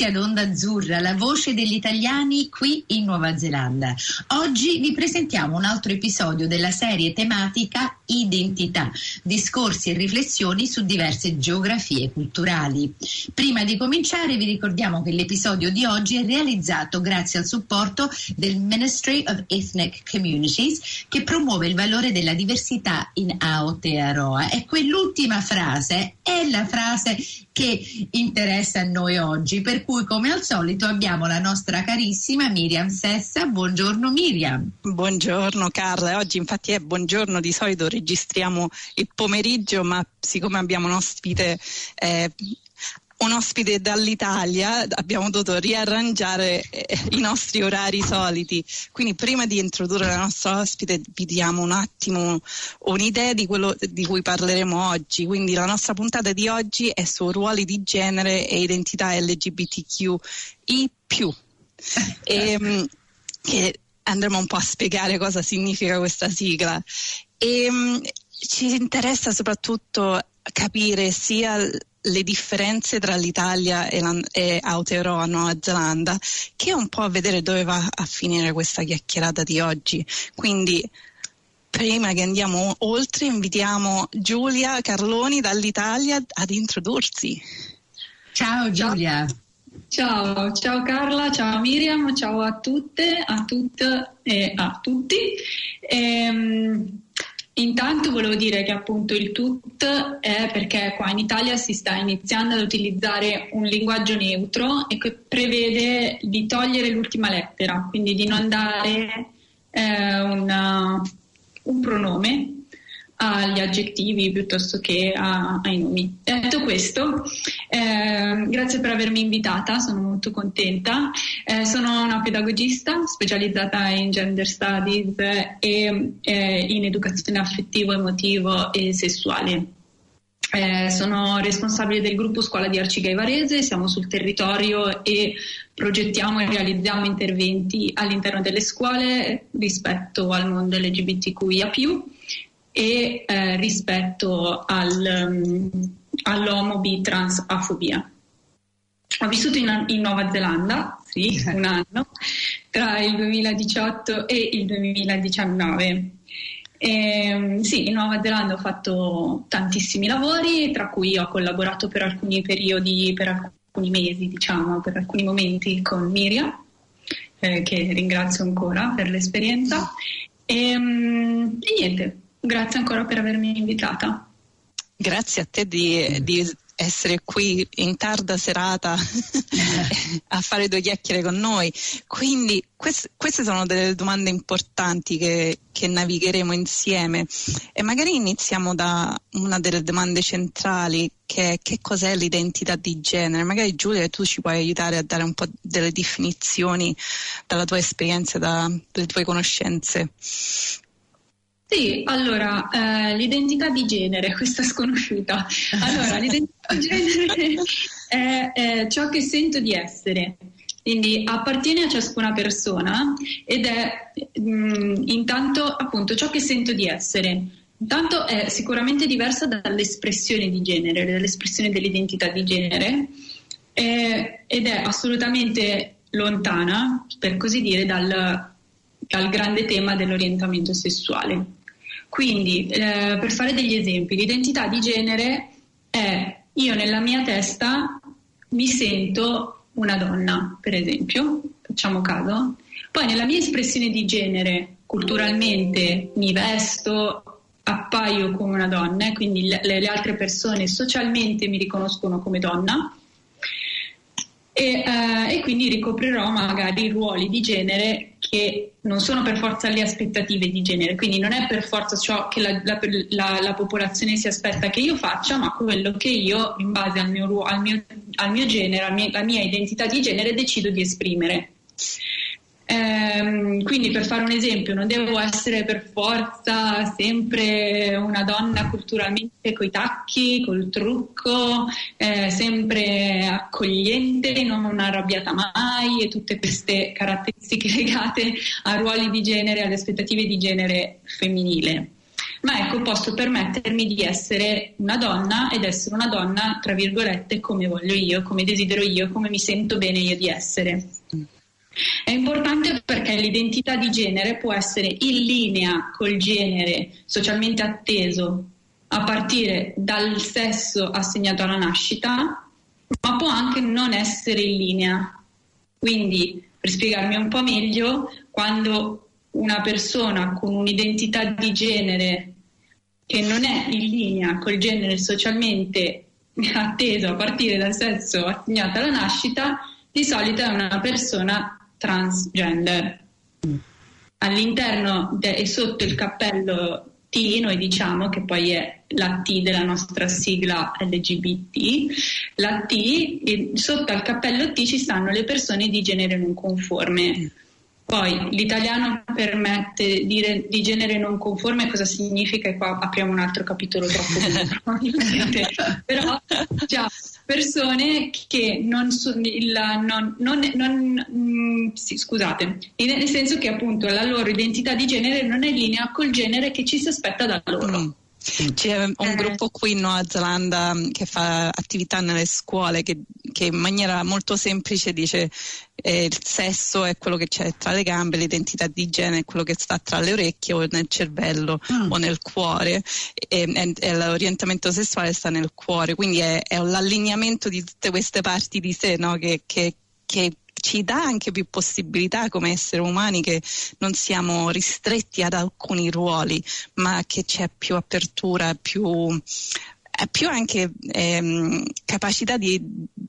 Benvenuti ad Onda Azzurra, la voce degli italiani qui in Nuova Zelanda. Oggi vi presentiamo un altro episodio della serie tematica Identità, discorsi e riflessioni su diverse geografie culturali. Prima di cominciare vi ricordiamo che l'episodio di oggi è realizzato grazie al supporto del Ministry of Ethnic Communities che promuove il valore della diversità in Aotearoa. E quell'ultima frase è la frase che interessa a noi oggi, per cui come al solito abbiamo la nostra carissima Miriam Sessa. Buongiorno Miriam. Buongiorno Carla, oggi infatti è buongiorno, di solito registriamo il pomeriggio, ma siccome abbiamo un ospite eh, un ospite dall'Italia, abbiamo dovuto riarrangiare eh, i nostri orari soliti. Quindi prima di introdurre la nostra ospite vi diamo un attimo un'idea di quello di cui parleremo oggi. Quindi la nostra puntata di oggi è su ruoli di genere e identità LGBTQI. e, che andremo un po' a spiegare cosa significa questa sigla. E, ehm, ci interessa soprattutto capire sia le differenze tra l'Italia e, la, e Aotearoa, Nuova Zelanda, che è un po' a vedere dove va a finire questa chiacchierata di oggi. Quindi prima che andiamo oltre invitiamo Giulia Carloni dall'Italia ad introdursi. Ciao Giulia. Ciao, ciao Carla, ciao Miriam, ciao a tutte, a tutte e a tutti. Ehm, Intanto volevo dire che appunto il TUT è perché qua in Italia si sta iniziando ad utilizzare un linguaggio neutro e che prevede di togliere l'ultima lettera, quindi di non dare eh, una, un pronome agli aggettivi piuttosto che a, ai nomi. Detto questo, eh, grazie per avermi invitata, sono molto contenta. Eh, sono una pedagogista specializzata in gender studies e eh, in educazione affettivo, emotivo e sessuale. Eh, sono responsabile del gruppo Scuola di Arcigay Varese, siamo sul territorio e progettiamo e realizziamo interventi all'interno delle scuole rispetto al mondo LGBTQIA e eh, rispetto al, um, all'omobi trans afobia. Ho vissuto in, in, Nuova Zelanda, sì, un anno, tra il 2018 e il 2019. E, ehm, sì, in Nuova Zelanda ho fatto tantissimi lavori, tra cui ho collaborato per alcuni periodi, per alcuni mesi, diciamo, per alcuni momenti con Miriam, eh, che ringrazio ancora per l'esperienza. E, ehm, e niente, Grazie ancora per avermi invitata. Grazie a te di, di essere qui in tarda serata a fare due chiacchiere con noi. Quindi quest, queste sono delle domande importanti che, che, navigheremo insieme e magari iniziamo da una delle domande centrali che è che cos'è l'identità di genere. Magari Giulia tu ci puoi aiutare a dare un po' delle definizioni dalla tua esperienza, dalle tue conoscenze. Sì, allora, eh, l'identità di genere, questa sconosciuta. Allora, l'identità di genere è, è ciò che sento di essere, quindi appartiene a ciascuna persona ed è mh, mm, intanto appunto ciò che sento di essere. Intanto è sicuramente diversa dall'espressione di genere, dall'espressione dell'identità di genere eh, ed è assolutamente lontana, per così dire, dal, dal grande tema dell'orientamento sessuale. Quindi, eh, per fare degli esempi, l'identità di genere è io nella mia testa mi sento una donna, per esempio, facciamo caso. Poi nella mia espressione di genere, culturalmente mi vesto, appaio come una donna, quindi le, le altre persone socialmente mi riconoscono come donna e, eh, e, quindi ricoprirò magari ruoli di genere che non sono per forza le aspettative di genere, quindi non è per forza ciò che la, la, la, la popolazione si aspetta che io faccia, ma quello che io in base al mio, al mio, al mio genere, alla mia identità di genere decido di esprimere. Ehm, quindi per fare un esempio, non devo essere per forza sempre una donna culturalmente coi tacchi, col trucco, eh, sempre accogliente, non arrabbiata mai e tutte queste caratteristiche legate a ruoli di genere, alle aspettative di genere femminile. ma ecco posso permettermi di essere una donna ed essere una donna, tra virgolette, come voglio io, come desidero io, come mi sento bene io di essere. È importante perché l'identità di genere può essere in linea col genere socialmente atteso a partire dal sesso assegnato alla nascita, ma può anche non essere in linea. Quindi, per spiegarmi un po' meglio, quando una persona con un'identità di genere che non è in linea col genere socialmente atteso a partire dal sesso assegnato alla nascita, di solito è una persona transgender. All'interno de- e sotto il cappello T, noi diciamo che poi è la T della nostra sigla LGBT, la T, sotto al cappello T ci stanno le persone di genere non conforme. Poi l'italiano permette dire di genere non conforme cosa significa e qua apriamo un altro capitolo troppo però già persone che non, non, non, non mm, sì, scusate, nel senso che appunto la loro identità di genere non è in linea col genere che ci si aspetta da loro. Mm. C'è un eh. gruppo qui in Nuova Zelanda che fa attività nelle scuole che, che in maniera molto semplice dice eh, il sesso è quello che c'è tra le gambe, l'identità di genere è quello che sta tra le orecchie o nel cervello mm. o nel cuore e, e, e, l'orientamento sessuale sta nel cuore, quindi è, è l'allineamento di tutte queste parti di sé no? che, che, che ci dà anche più possibilità come esseri umani che non siamo ristretti ad alcuni ruoli, ma che c'è più apertura, più, eh, più anche ehm, capacità di,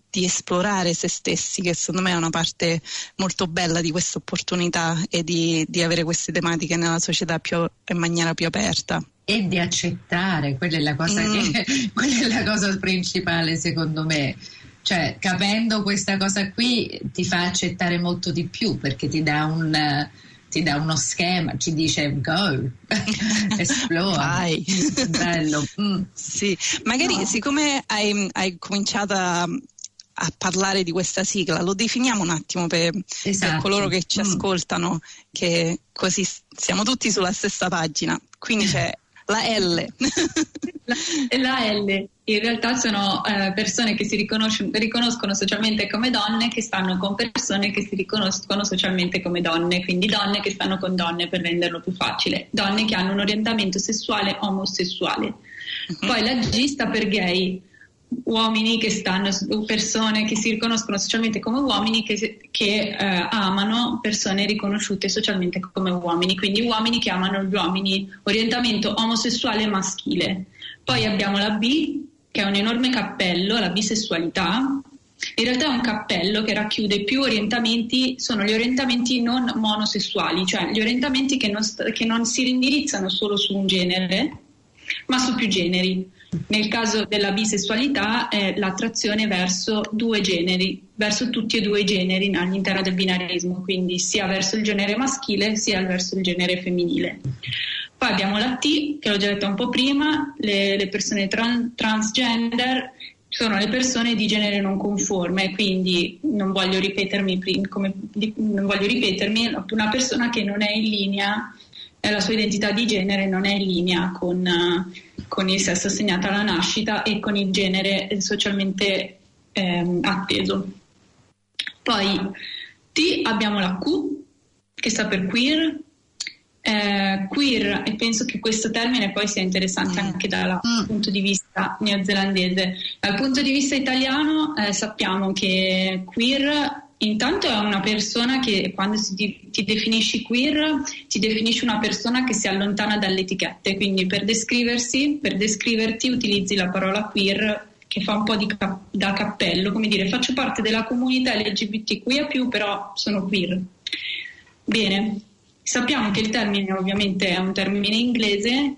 di, esplorare se stessi, che secondo me è una parte molto bella di questa opportunità e di, di avere queste tematiche nella società più, in maniera più aperta e di accettare, quella è la cosa, mm. che, quella è la cosa principale secondo me. Cioè, capendo questa cosa qui ti fa accettare molto di più perché ti dà un ti dà uno schema, ci dice go, esplora. Vai. Bello. Mm. Sì, magari no. siccome hai, hai cominciato a, a, parlare di questa sigla, lo definiamo un attimo per, esatto. per coloro che ci mm. ascoltano, che così siamo tutti sulla stessa pagina. Quindi c'è la L. la, L in realtà sono eh, persone che si riconoscono socialmente come donne che stanno con persone che si riconoscono socialmente come donne, quindi donne che stanno con donne per renderlo più facile, donne che hanno un orientamento sessuale omosessuale. Uh-huh. Poi la G sta per gay, uomini che stanno, persone che si riconoscono socialmente come uomini che, che eh, amano persone riconosciute socialmente come uomini, quindi uomini che amano gli uomini, orientamento omosessuale maschile. Poi abbiamo la B che è un enorme cappello, la bisessualità. In realtà è un cappello che racchiude più orientamenti, sono gli orientamenti non monosessuali, cioè gli orientamenti che non, che non si indirizzano solo su un genere, ma su più generi. Nel caso della bisessualità è l'attrazione verso due generi, verso tutti e due i generi all'interno del binarismo, quindi sia verso il genere maschile sia verso il genere femminile. Poi abbiamo la T, che l'ho già detto un po' prima, le, le persone tran, transgender sono le persone di genere non conforme, quindi non voglio ripetermi, come, non voglio ripetermi una persona che non è in linea, la sua identità di genere non è in linea con, con il sesso assegnato alla nascita e con il genere socialmente eh, atteso. Poi T abbiamo la Q, che sta per queer, eh, queer e penso che questo termine poi sia interessante mm. anche dal mm. punto di vista neozelandese. Dal punto di vista italiano eh, sappiamo che queer intanto è una persona che quando ti, ti, definisci queer ti definisci una persona che si allontana dalle etichette, quindi per descriversi, per descriverti utilizzi la parola queer che fa un po' cap- da cappello, come dire faccio parte della comunità LGBTQIA+, però sono queer. Bene, Sappiamo che il termine ovviamente è un termine inglese,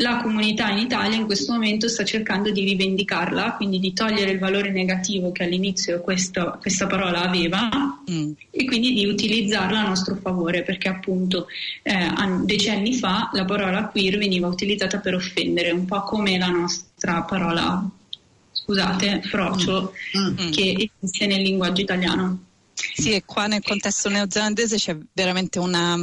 la comunità in Italia in questo momento sta cercando di rivendicarla, quindi di togliere il valore negativo che all'inizio questo, questa parola aveva mm. e quindi di utilizzarla a nostro favore, perché appunto eh, decenni fa la parola queer veniva utilizzata per offendere, un po' come la nostra parola, scusate, frocio, mm. mm. che esiste nel linguaggio italiano. Sì, e qua nel contesto neozelandese c'è veramente una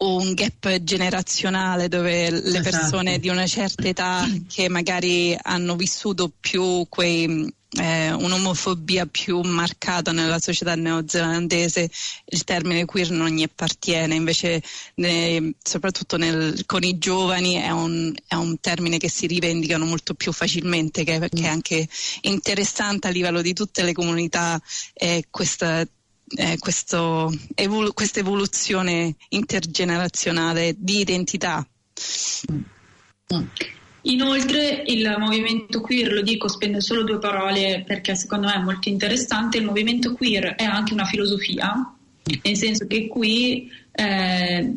un gap generazionale dove le Esatto. persone di una certa età che magari hanno vissuto più quei eh, un'omofobia più marcata nella società neozelandese, il termine queer non gli appartiene, invece ne- soprattutto nel- con i giovani è un, è un termine che si rivendicano molto più facilmente, che, che è anche interessante a livello di tutte le comunità eh, questa eh, questo evolu- questa evoluzione intergenerazionale di identità. Inoltre il movimento queer, lo dico, spendo solo due parole perché secondo me è molto interessante, il movimento queer è anche una filosofia, nel senso che qui eh,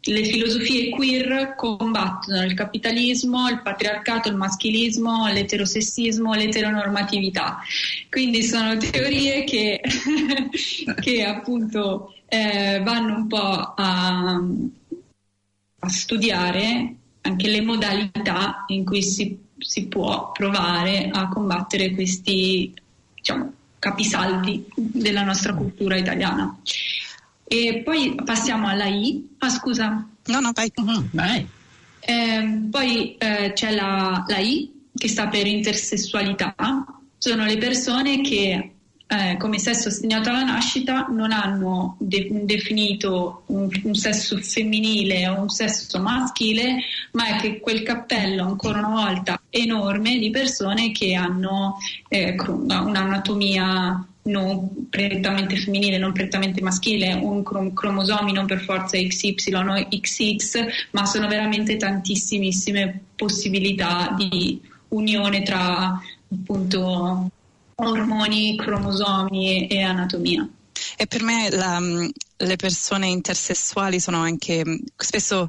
le filosofie queer combattono il capitalismo, il patriarcato, il maschilismo, l'eterosessismo, l'eteronormatività. Quindi sono teorie che, che appunto eh, vanno un po' a, a studiare anche le modalità in cui si, si può provare a combattere questi diciamo, capisaldi della nostra cultura italiana. E poi passiamo alla I. Ah, scusa. No, no, vai. Mhm, vai. Eh, poi eh, c'è la, la I che sta per intersessualità. Sono le persone che eh, come sesso assegnato alla nascita non hanno de- definito un, un sesso femminile o un sesso maschile, ma è che quel cappello ancora una volta enorme di persone che hanno eh, un'anatomia non prettamente femminile, non prettamente maschile, un crom- cromosomi non per forza XY o XX, ma sono veramente tantissimissime possibilità di unione tra appunto ormoni, cromosomi e anatomia. E per me la, le persone intersessuali sono anche spesso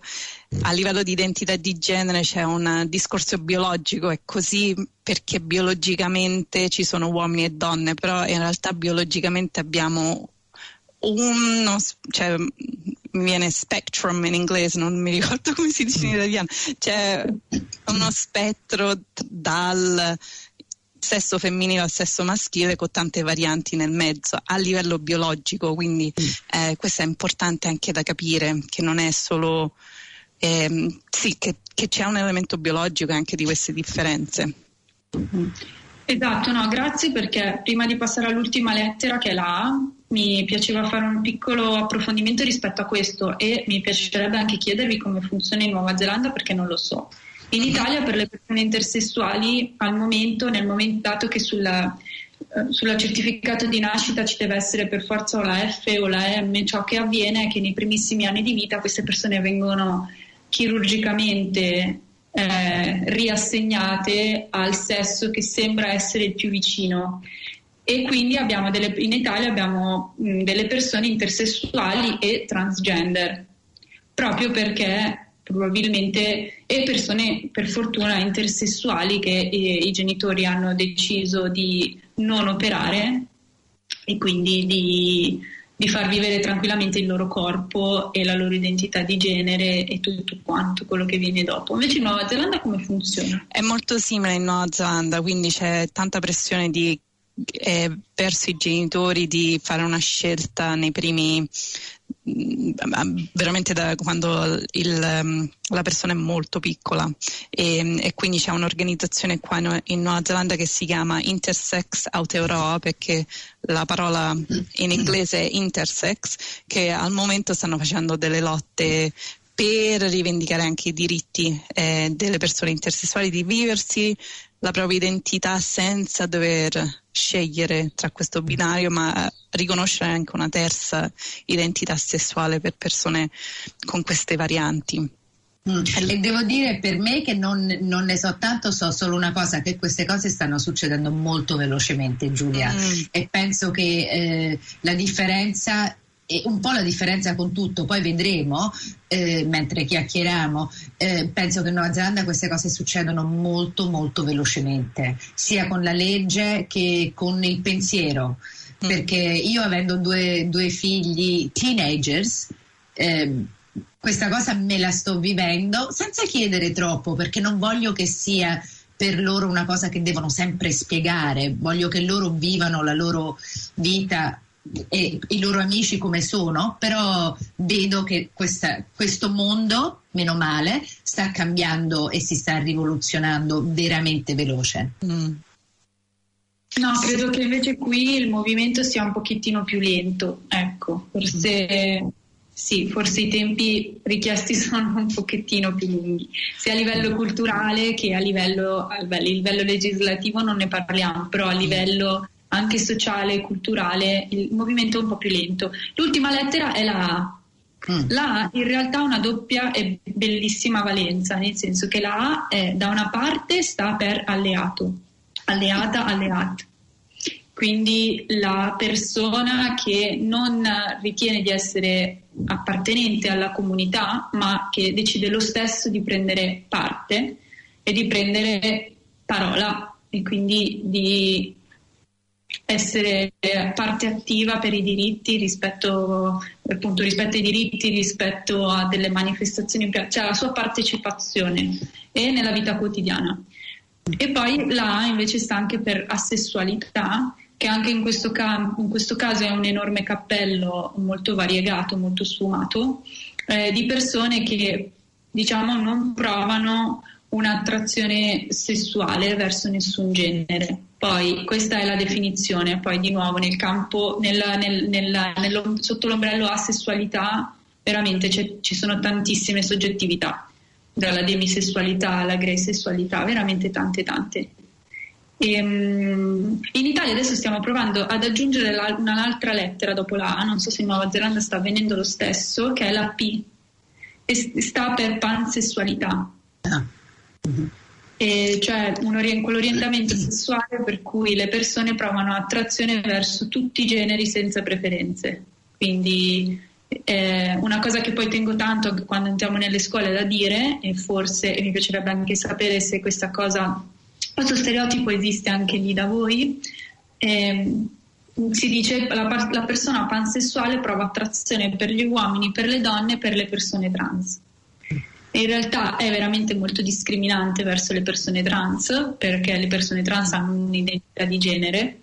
a livello di identità di genere c'è un discorso biologico, è così perché biologicamente ci sono uomini e donne, però in realtà biologicamente abbiamo uno, cioè, mi viene spectrum in inglese, non mi ricordo come si dice in italiano, c'è uno spettro dal sesso femminile al sesso maschile con tante varianti nel mezzo a livello biologico, quindi eh, questo è importante anche da capire che non è solo ehm, sì, che, che, c'è un elemento biologico anche di queste differenze. Esatto, no, grazie perché prima di passare all'ultima lettera che è la A, mi piaceva fare un piccolo approfondimento rispetto a questo e mi piacerebbe anche chiedervi come funziona in Nuova Zelanda perché non lo so. In Italia per le persone intersessuali al momento, nel momento dato che sulla, eh, sulla certificato di nascita ci deve essere per forza o la F o la M, ciò che avviene è che nei primissimi anni di vita queste persone vengono chirurgicamente eh, riassegnate al sesso che sembra essere il più vicino. E quindi delle, in Italia abbiamo mh, delle persone intersessuali e transgender proprio perché probabilmente e persone per fortuna intersessuali che eh, i genitori hanno deciso di non operare e quindi di, di, far vivere tranquillamente il loro corpo e la loro identità di genere e tutto quanto quello che viene dopo. Invece in Nuova Zelanda come funziona? È molto simile in Nuova Zelanda, quindi c'è tanta pressione di, eh, verso i genitori di fare una scelta nei primi veramente da quando il, la persona è molto piccola. E, e, quindi c'è un'organizzazione qua in Nuova Zelanda che si chiama Intersex Aotearoa perché la parola in inglese è intersex che al momento stanno facendo delle lotte per rivendicare anche i diritti eh, delle persone intersessuali di viversi la propria identità senza dover scegliere tra questo binario, ma riconoscere anche una terza identità sessuale per persone con queste varianti. Mm. E devo dire per me che non, non, ne so tanto, so solo una cosa, che queste cose stanno succedendo molto velocemente Giulia mm. e penso che eh, la differenza e un po' la differenza con tutto, poi vedremo eh, mentre chiacchieriamo. Eh, penso che in Nuova Zelanda queste cose succedono molto molto velocemente, sia con la legge che con il pensiero. Mm. Perché io avendo due, due figli teenagers, eh, questa cosa me la sto vivendo senza chiedere troppo, perché non voglio che sia per loro una cosa che devono sempre spiegare, voglio che loro vivano la loro vita e i loro amici come sono, però vedo che questa, questo mondo, meno male, sta cambiando e si sta rivoluzionando veramente veloce. Mm. No, credo che invece qui il movimento sia un pochettino più lento, ecco, forse sì, forse i tempi richiesti sono un pochettino più lunghi, sia a livello culturale che a livello, a livello legislativo non ne parliamo, però a livello anche sociale e culturale il movimento è un po' più lento. L'ultima lettera è la A. Mm. La A in realtà ha una doppia e bellissima valenza, nel senso che la A è, da una parte sta per alleato, alleata, alleat. Quindi la persona che non ritiene di essere appartenente alla comunità, ma che decide lo stesso di prendere parte e di prendere parola e quindi di essere parte attiva per i diritti rispetto, appunto, rispetto ai diritti, rispetto a delle manifestazioni, cioè la sua partecipazione e nella vita quotidiana. E poi la invece sta anche per asessualità, che anche in questo, ca- in questo caso è un enorme cappello molto variegato, molto sfumato, eh, di persone che diciamo non provano un'attrazione sessuale verso nessun genere. Poi questa è la definizione, poi di nuovo nel campo, nella, nel, nella, sotto l'ombrello asessualità veramente ci sono tantissime soggettività, dalla demisessualità alla grey sessualità, veramente tante tante. E, um, in Italia adesso stiamo provando ad aggiungere la, un'altra lettera dopo la A, non so se in Nuova Zelanda sta avvenendo lo stesso, che è la P, e sta per pansessualità. Ah. Mm-hmm. E cioè un, quell'orientamento sessuale per cui le persone provano attrazione verso tutti i generi senza preferenze. Quindi eh, una cosa che poi tengo tanto quando andiamo nelle scuole da dire, e forse mi piacerebbe anche sapere se questa cosa, questo stereotipo esiste anche lì da voi, eh, si dice che la, la persona pansessuale prova attrazione per gli uomini, per le donne e per le persone trans in realtà è veramente molto discriminante verso le persone trans perché le persone trans hanno un'identità di genere,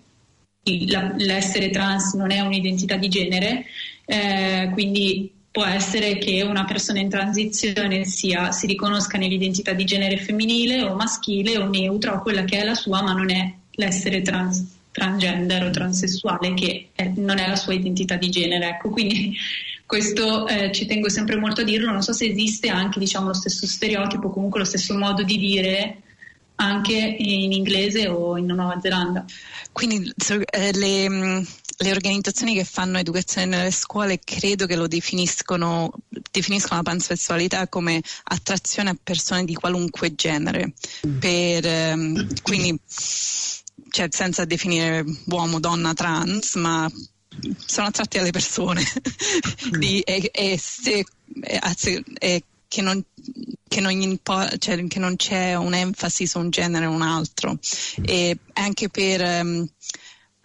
l'essere trans non è un'identità di genere, eh, quindi può essere che una persona in transizione sia, si riconosca nell'identità di genere femminile o maschile o neutra o quella che è la sua, ma non è l'essere trans, transgender o transessuale che è, non è la sua identità di genere. Ecco, quindi questo eh, ci tengo sempre molto a dirlo, non so se esiste anche diciamo, lo stesso stereotipo, comunque lo stesso modo di dire anche in inglese o in Nuova Zelanda. Quindi eh, le, mm, le, organizzazioni che fanno educazione nelle scuole credo che lo definiscono, definiscono la pansessualità come attrazione a persone di qualunque genere, per, ehm, quindi cioè, senza definire uomo, donna, trans, ma sono attratti alle persone. Di, e, e, se, e che non, che, non impo- cioè, che non, c'è un'enfasi su un genere o un altro. E anche per um,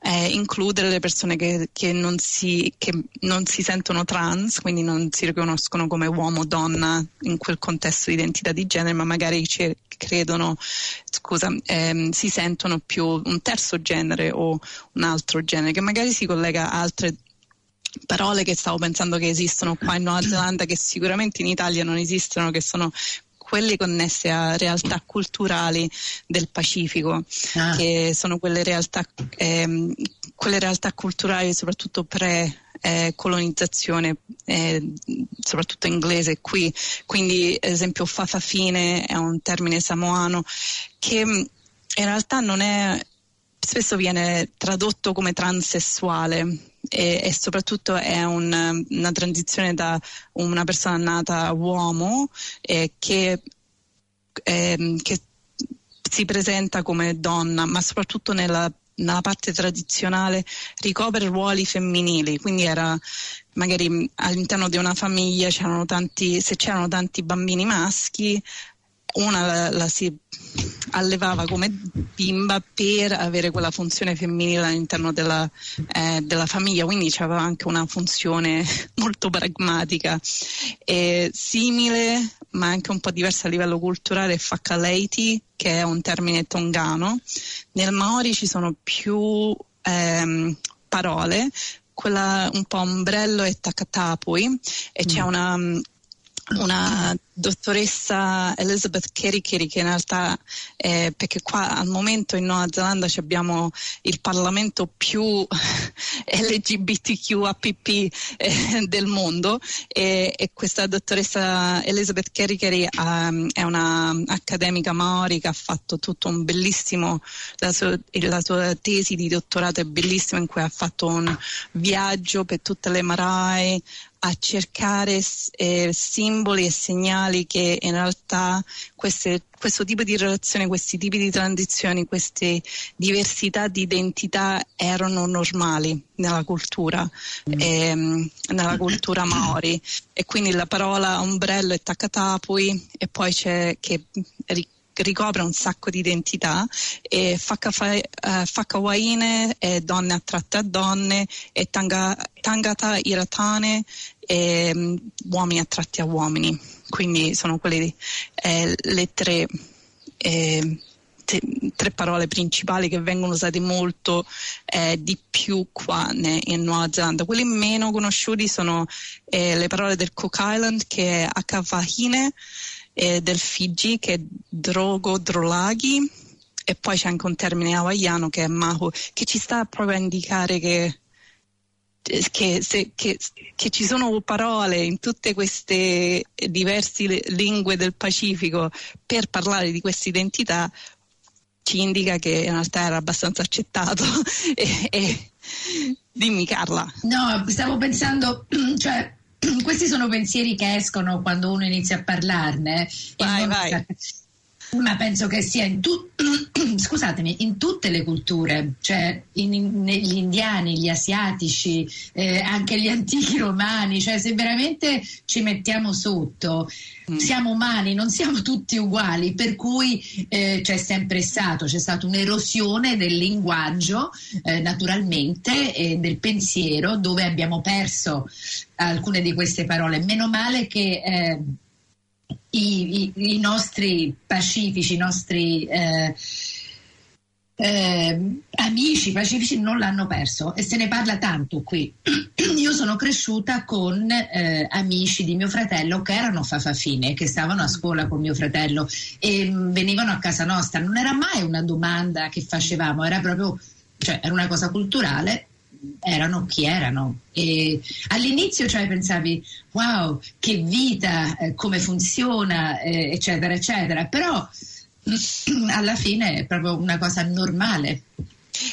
eh, includere le persone che, che, non si, che, non si, sentono trans, quindi non si riconoscono come uomo o donna in quel contesto di identità di genere, ma magari c- credono, scusa, ehm, si sentono più un terzo genere o un altro genere, che magari si collega a altre parole che stavo pensando che esistono qua in Nuova Zelanda, che sicuramente in Italia non esistono, che sono quelle connesse a realtà culturali del Pacifico, ah. che sono quelle realtà, ehm, quelle realtà culturali soprattutto pre eh, colonizzazione, eh, soprattutto inglese qui. Quindi, ad esempio, fafafine è un termine samoano che in realtà non è spesso viene tradotto come transessuale e, e soprattutto è un, una transizione da una persona nata uomo eh, che, eh, che si presenta come donna, ma soprattutto nella nella parte tradizionale ricopre ruoli femminili, quindi era magari all'interno di una famiglia c'erano tanti, se c'erano tanti bambini maschi, una la, la si allevava come bimba per avere quella funzione femminile all'interno della, eh, della famiglia, quindi aveva anche una funzione molto pragmatica. E simile, ma anche un po' diversa a livello culturale, è Fakaleiti, che è un termine tongano. Nel Maori ci sono più ehm, parole quella un po' ombrello e Takatapui e mm. c'è una una dottoressa Elizabeth Kerikeri che in realtà eh, perché qua al momento in Nuova Zelanda abbiamo il Parlamento più LGBTQAPP eh, del mondo e, e, questa dottoressa Elizabeth Kerikeri um, è una accademica maori che ha fatto tutto un bellissimo la sua, la sua, tesi di dottorato è bellissima in cui ha fatto un viaggio per tutte le marae a cercare eh, simboli e segnali che in realtà queste, questo tipo di relazione, questi tipi di transizioni, queste diversità di identità erano normali nella cultura, mm. ehm, nella cultura maori. E quindi la parola ombrello è takatapui e poi c'è che ricopre un sacco di identità e Fakawaine uh, è donne attratte a donne e tanga, Tangata Iratane e um, uomini attratti a uomini. Quindi sono quelle eh, le tre, eh, te, tre, parole principali che vengono usate molto eh, di più qua in Nuova Zelanda. Quelli meno conosciuti sono eh, le parole del Cook Island che è Akavahine eh, del Fiji che è drogo drolaghi e poi c'è anche un termine hawaiano che è mahu che ci sta proprio a indicare che che, se, che, che, ci sono parole in tutte queste diverse lingue del Pacifico per parlare di questa identità ci indica che in realtà era abbastanza accettato e, e... dimmi Carla no stavo pensando cioè questi sono pensieri che escono quando uno inizia a parlarne. Vai, vai. Ma penso che sia in, tu- scusatemi, in tutte le culture, cioè in, in, gli indiani, gli asiatici, eh, anche gli antichi romani, cioè se veramente ci mettiamo sotto, mm. siamo umani, non siamo tutti uguali, per cui eh, c'è sempre stato, c'è stata un'erosione del linguaggio, eh, naturalmente, e del pensiero, dove abbiamo perso alcune di queste parole. Meno male che eh, i, i, nostri pacifici, i nostri eh, eh, amici pacifici non l'hanno perso e se ne parla tanto qui. Io sono cresciuta con eh, amici di mio fratello che erano fafafine, che stavano a scuola con mio fratello e mm, venivano a casa nostra. Non era mai una domanda che facevamo, era proprio, cioè, era una cosa culturale erano chi erano. E all'inizio cioè pensavi, wow, che vita, eh, come funziona, eh, eccetera, eccetera, però alla fine è proprio una cosa normale.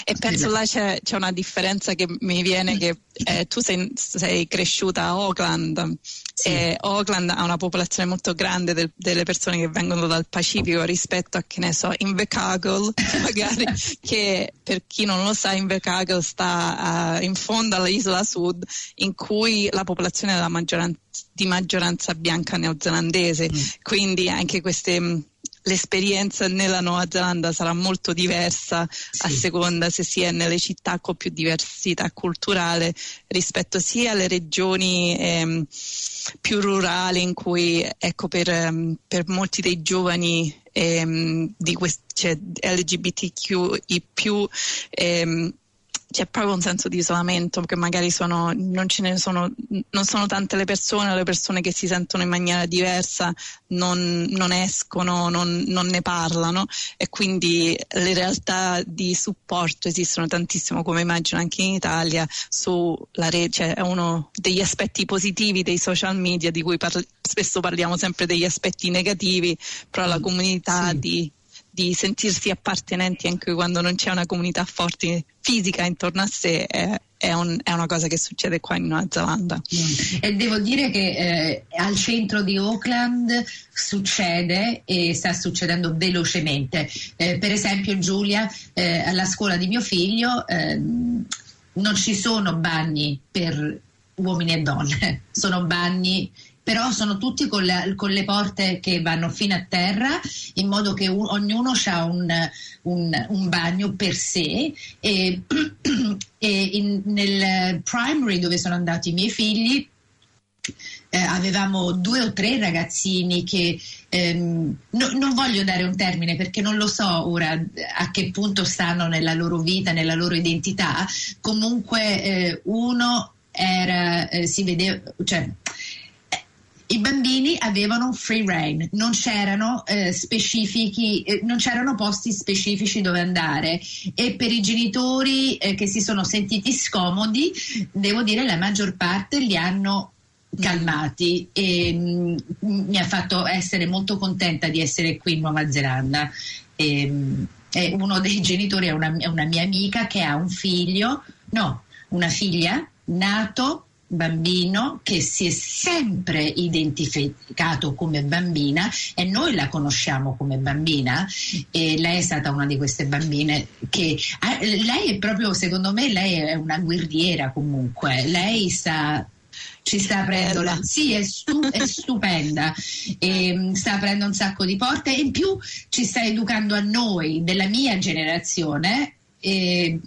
E penso là c'è, c'è, una differenza che mi viene che eh, tu sei, sei, cresciuta a Auckland sì. e Auckland ha una popolazione molto grande del, delle persone che vengono dal Pacifico rispetto a che ne so Invercargill magari che per chi non lo sa Invercargill sta uh, in fondo all'isola sud in cui la popolazione è maggioranza, di maggioranza bianca neozelandese mm. quindi anche queste l'esperienza nella Nuova Zelanda sarà molto diversa sì. a seconda se si è nelle città con più diversità culturale rispetto sia alle regioni ehm, più rurali in cui ecco per, ehm, per molti dei giovani ehm, di quest- cioè, LGBTQI più ehm, c'è proprio un senso di isolamento che magari sono, non ce ne sono, non sono tante le persone, le persone che si sentono in maniera diversa non, non escono, non, non, ne parlano e quindi le realtà di supporto esistono tantissimo come immagino anche in Italia sulla rete, cioè è uno degli aspetti positivi dei social media di cui parli, spesso parliamo sempre degli aspetti negativi, però la mm, comunità sì. di di sentirsi appartenenti anche quando non c'è una comunità forte fisica intorno a sé è, è, un, è una cosa che succede qua in Nuova Zelanda. Mm. E devo dire che eh, al centro di Auckland succede e sta succedendo velocemente. Eh, per esempio Giulia, eh, alla scuola di mio figlio ehm, non ci sono bagni per uomini e donne, sono bagni però sono tutti con, la, con, le porte che vanno fino a terra in modo che un, ognuno ha un, un, un, bagno per sé. E, e in, nel primary dove sono andati i miei figli eh, avevamo due o tre ragazzini che ehm, no, non voglio dare un termine perché non lo so ora a che punto stanno nella loro vita, nella loro identità, comunque eh, uno era, eh, si vedeva, cioè, i bambini avevano un free reign, non c'erano, eh, eh, non c'erano posti specifici dove andare e per i genitori eh, che si sono sentiti scomodi, devo dire la maggior parte li hanno calmati e mh, mm, mi ha fatto essere molto contenta di essere qui in Nuova Zelanda. E, mh, uno dei genitori è una, una mia amica che ha un figlio, no, una figlia nato bambino che si è sempre identificato come bambina e noi la conosciamo come bambina e lei è stata una di queste bambine che lei è proprio secondo me lei è una guerriera comunque. Lei sta ci sta aprendo la, sì è, stu, è stupenda. E mm, sta aprendo un sacco di porte. E in più ci sta educando a noi della mia generazione e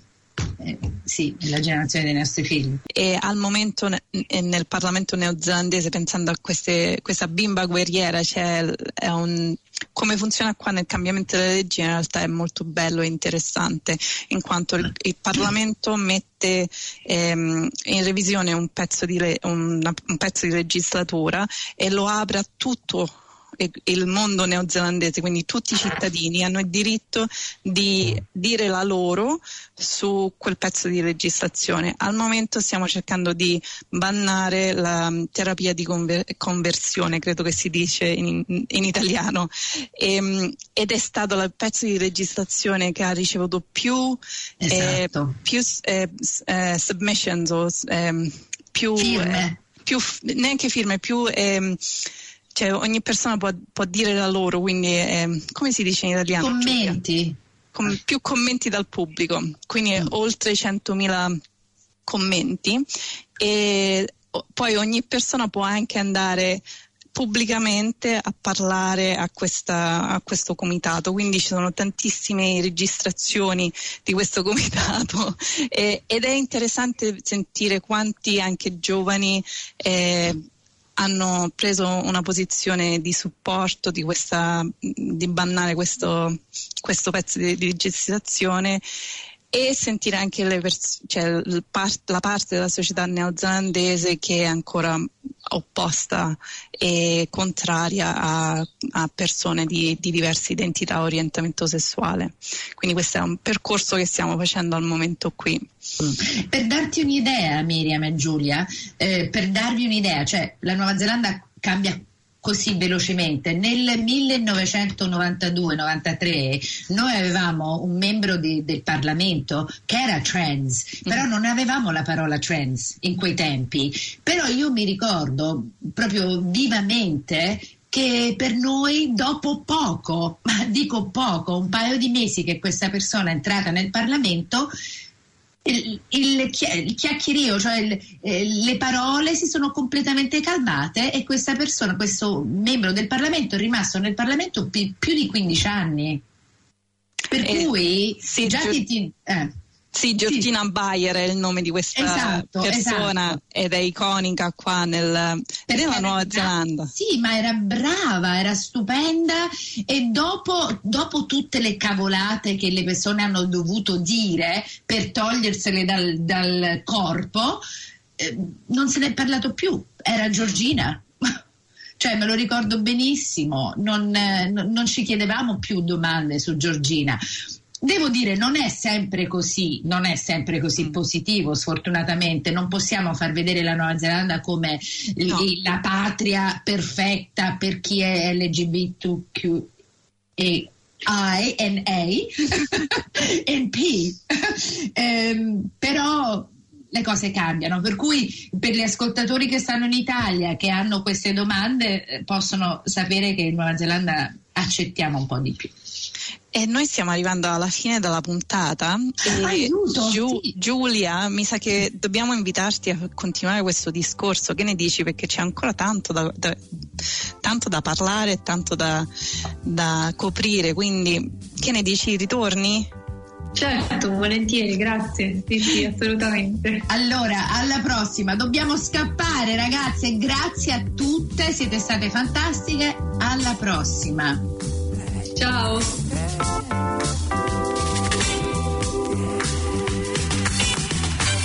eh, sì, la generazione dei nostri figli. E al momento nel Parlamento neozelandese, pensando a queste, questa bimba guerriera, cioè un, come funziona qua nel cambiamento delle leggi in realtà è molto bello e interessante, in quanto il, il Parlamento mette ehm, in revisione un pezzo, di le, un, un pezzo di legislatura e lo apre a tutto il mondo neozelandese, quindi tutti i cittadini hanno il diritto di dire la loro su quel pezzo di legislazione. Al momento stiamo cercando di bannare la terapia di conver- conversione, credo che si dice in, in italiano, e, ehm, ed è stato il pezzo di legislazione che ha ricevuto più, eh, esatto. eh, più eh, eh, submissions o ehm, più, firme. più, neanche firme, più ehm, cioè ogni persona può, può dire la loro, quindi eh, come si dice in italiano? Commenti. Com- più commenti dal pubblico, quindi mm. oltre 100.000 commenti e poi ogni persona può anche andare pubblicamente a parlare a, questa, a, questo comitato, quindi ci sono tantissime registrazioni di questo comitato e, ed è interessante sentire quanti anche giovani eh, hanno preso una posizione di supporto di, questa, di bannare questo, questo pezzo di, di legislazione e sentire anche pers- cioè, part- la parte della società neozelandese che è ancora opposta e contraria a, a persone di, di, diversa identità o orientamento sessuale. Quindi questo è un percorso che stiamo facendo al momento qui. Per darti un'idea, Miriam e Giulia, eh, per darvi un'idea, cioè la Nuova Zelanda cambia così velocemente. Nel 1992-93 noi avevamo un membro di, del Parlamento che era trans, però mm. non avevamo la parola trans in quei tempi. Però io mi ricordo proprio vivamente che per noi dopo poco, ma dico poco, un paio di mesi che questa persona è entrata nel Parlamento, il, il, chiacchierio, cioè il, eh, le parole si sono completamente calmate e questa persona, questo membro del Parlamento è rimasto nel Parlamento più, più di 15 anni. Per eh, cui sì, già ti, ti eh. Sì, Giorgina sì. Bayer è il nome di questa esatto, persona esatto. ed è iconica qua nel, nella Nuova Zelanda. Sì, ma era brava, era stupenda e dopo, dopo, tutte le cavolate che le persone hanno dovuto dire per togliersele dal, dal corpo, eh, non se ne è parlato più. Era Giorgina. Cioè, me lo ricordo benissimo, non, eh, non ci chiedevamo più domande su Giorgina. Devo dire, non è sempre così, non è sempre così mm. positivo, sfortunatamente. Non possiamo far vedere la Nuova Zelanda come no. la patria perfetta per chi è LGBTQ. I N A N P. um, però le cose cambiano, per cui per gli ascoltatori che stanno in Italia, che hanno queste domande, eh, possono sapere che in Nuova Zelanda accettiamo un po' di più. E noi stiamo arrivando alla fine della puntata e Aiuto, Giu- sì. Giulia mi sa che dobbiamo invitarti a continuare questo discorso, che ne dici? Perché c'è ancora tanto da, da, tanto da parlare, tanto da, da coprire, quindi che ne dici? Ritorni? Certo, volentieri, grazie. Sì, sì, assolutamente. Allora, alla prossima. Dobbiamo scappare, ragazze. Grazie a tutte, siete state fantastiche. Alla prossima. Tchau. É.